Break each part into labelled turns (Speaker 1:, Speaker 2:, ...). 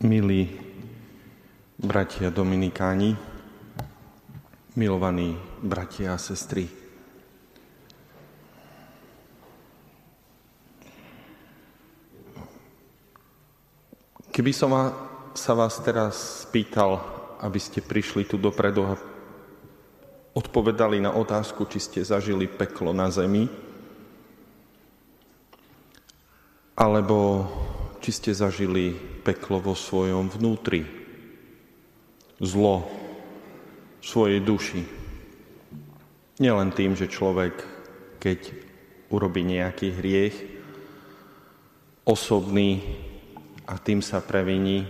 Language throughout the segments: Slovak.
Speaker 1: Milí bratia Dominikáni, milovaní bratia a sestry, keby som sa vás teraz spýtal, aby ste prišli tu dopredu a odpovedali na otázku, či ste zažili peklo na zemi, alebo či ste zažili peklo vo svojom vnútri, zlo v svojej duši. Nielen tým, že človek, keď urobí nejaký hriech, osobný a tým sa previní,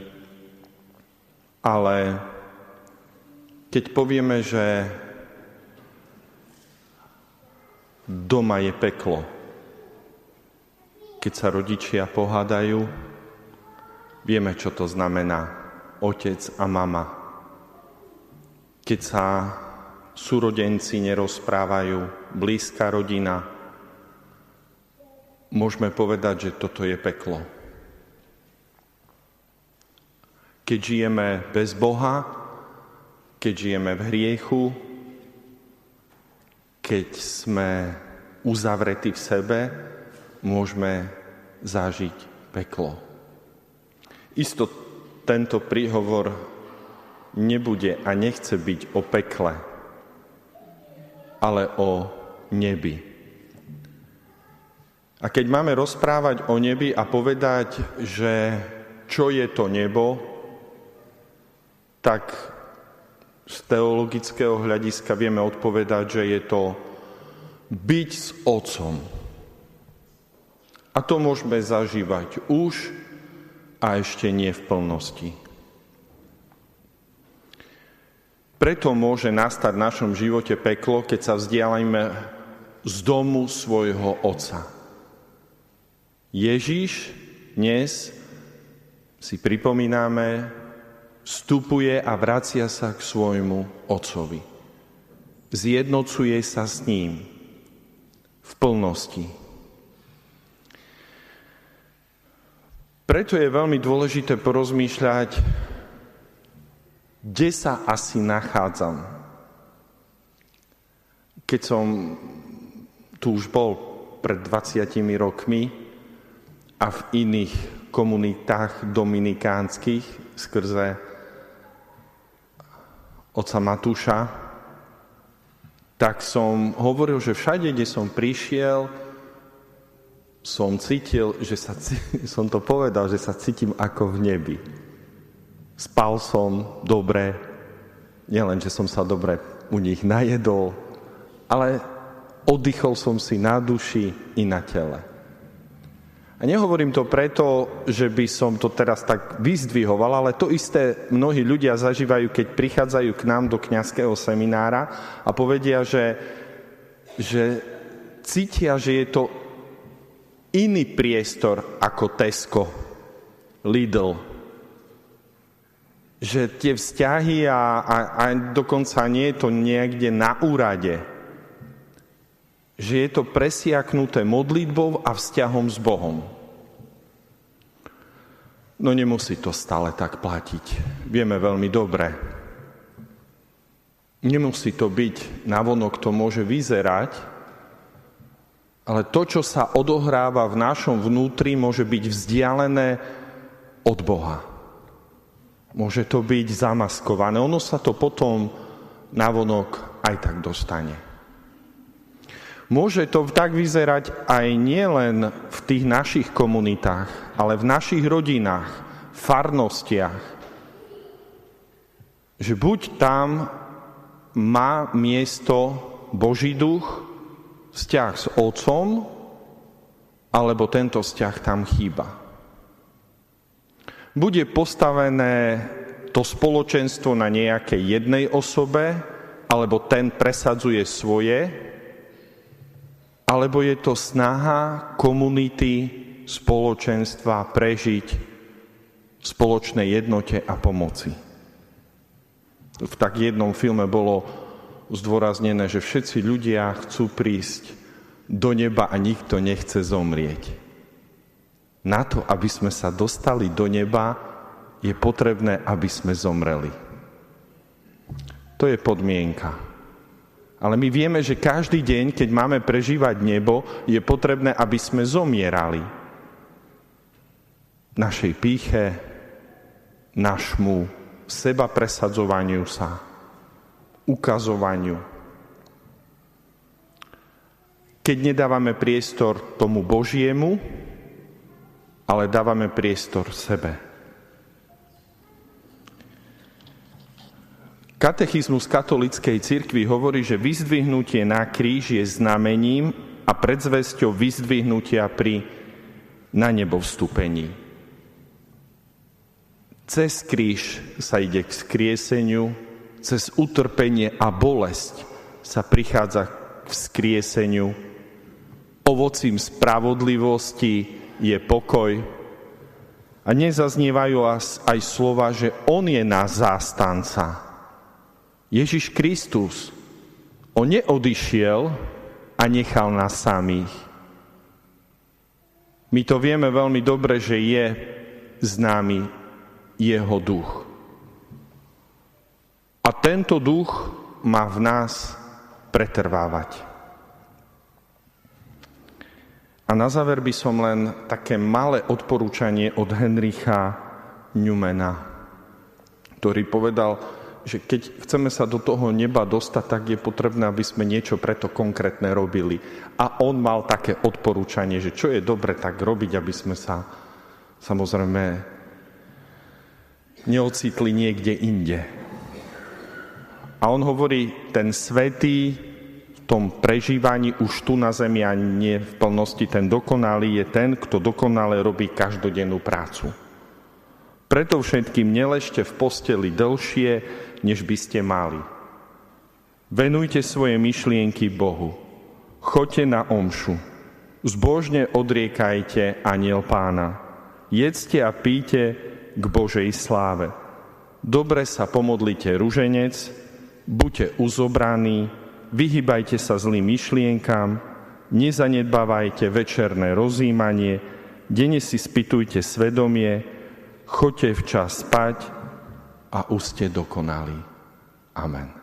Speaker 1: ale keď povieme, že doma je peklo, keď sa rodičia pohádajú, vieme, čo to znamená otec a mama. Keď sa súrodenci nerozprávajú, blízka rodina, môžeme povedať, že toto je peklo. Keď žijeme bez Boha, keď žijeme v hriechu, keď sme uzavretí v sebe, môžeme zažiť peklo. Isto tento príhovor nebude a nechce byť o pekle, ale o nebi. A keď máme rozprávať o nebi a povedať, že čo je to nebo, tak z teologického hľadiska vieme odpovedať, že je to byť s Otcom a to môžeme zažívať už a ešte nie v plnosti. Preto môže nastať v našom živote peklo, keď sa vzdialíme z domu svojho Otca. Ježíš dnes si pripomíname, vstupuje a vracia sa k svojmu Otcovi. Zjednocuje sa s ním v plnosti. Preto je veľmi dôležité porozmýšľať, kde sa asi nachádzam. Keď som tu už bol pred 20 rokmi a v iných komunitách dominikánskych skrze oca Matúša, tak som hovoril, že všade, kde som prišiel, som cítil, že sa, som to povedal, že sa cítim ako v nebi. Spal som dobre, nielen, že som sa dobre u nich najedol, ale oddychol som si na duši i na tele. A nehovorím to preto, že by som to teraz tak vyzdvihoval, ale to isté mnohí ľudia zažívajú, keď prichádzajú k nám do kňazského seminára a povedia, že, že cítia, že je to iný priestor ako Tesco, Lidl. Že tie vzťahy a, a, a dokonca nie je to niekde na úrade. Že je to presiaknuté modlitbou a vzťahom s Bohom. No nemusí to stále tak platiť. Vieme veľmi dobre. Nemusí to byť, navonok to môže vyzerať, ale to, čo sa odohráva v našom vnútri, môže byť vzdialené od Boha. Môže to byť zamaskované. Ono sa to potom navonok aj tak dostane. Môže to tak vyzerať aj nielen v tých našich komunitách, ale v našich rodinách, farnostiach. Že buď tam má miesto Boží duch, vzťah s otcom, alebo tento vzťah tam chýba. Bude postavené to spoločenstvo na nejakej jednej osobe, alebo ten presadzuje svoje, alebo je to snaha komunity, spoločenstva prežiť v spoločnej jednote a pomoci. V tak jednom filme bolo zdôraznené, že všetci ľudia chcú prísť do neba a nikto nechce zomrieť. Na to, aby sme sa dostali do neba, je potrebné, aby sme zomreli. To je podmienka. Ale my vieme, že každý deň, keď máme prežívať nebo, je potrebné, aby sme zomierali. Našej píche, našmu seba presadzovaniu sa, ukazovaniu. Keď nedávame priestor tomu Božiemu, ale dávame priestor sebe. Katechizmus katolíckej cirkvi hovorí, že vyzdvihnutie na kríž je znamením a predzvesťou vyzdvihnutia pri na nebo vstúpení. Cez kríž sa ide k skrieseniu, cez utrpenie a bolesť sa prichádza k vzkrieseniu. Ovocím spravodlivosti je pokoj. A nezaznievajú aj slova, že On je náš zástanca Ježiš Kristus, on neodišiel a nechal nás samých. My to vieme veľmi dobre, že je s nami jeho duch. A tento duch má v nás pretrvávať. A na záver by som len také malé odporúčanie od Henricha Newmana, ktorý povedal, že keď chceme sa do toho neba dostať, tak je potrebné, aby sme niečo preto konkrétne robili. A on mal také odporúčanie, že čo je dobre tak robiť, aby sme sa samozrejme neocitli niekde inde. A on hovorí, ten svetý v tom prežívaní už tu na zemi a nie v plnosti ten dokonalý je ten, kto dokonale robí každodennú prácu. Preto všetkým neležte v posteli dlhšie, než by ste mali. Venujte svoje myšlienky Bohu. Choďte na omšu. Zbožne odriekajte aniel pána. Jedzte a píte k Božej sláve. Dobre sa pomodlite ruženec, buďte uzobraní, vyhybajte sa zlým myšlienkám, nezanedbávajte večerné rozímanie, denne si spitujte svedomie, choďte včas spať, a už ste dokonali. Amen.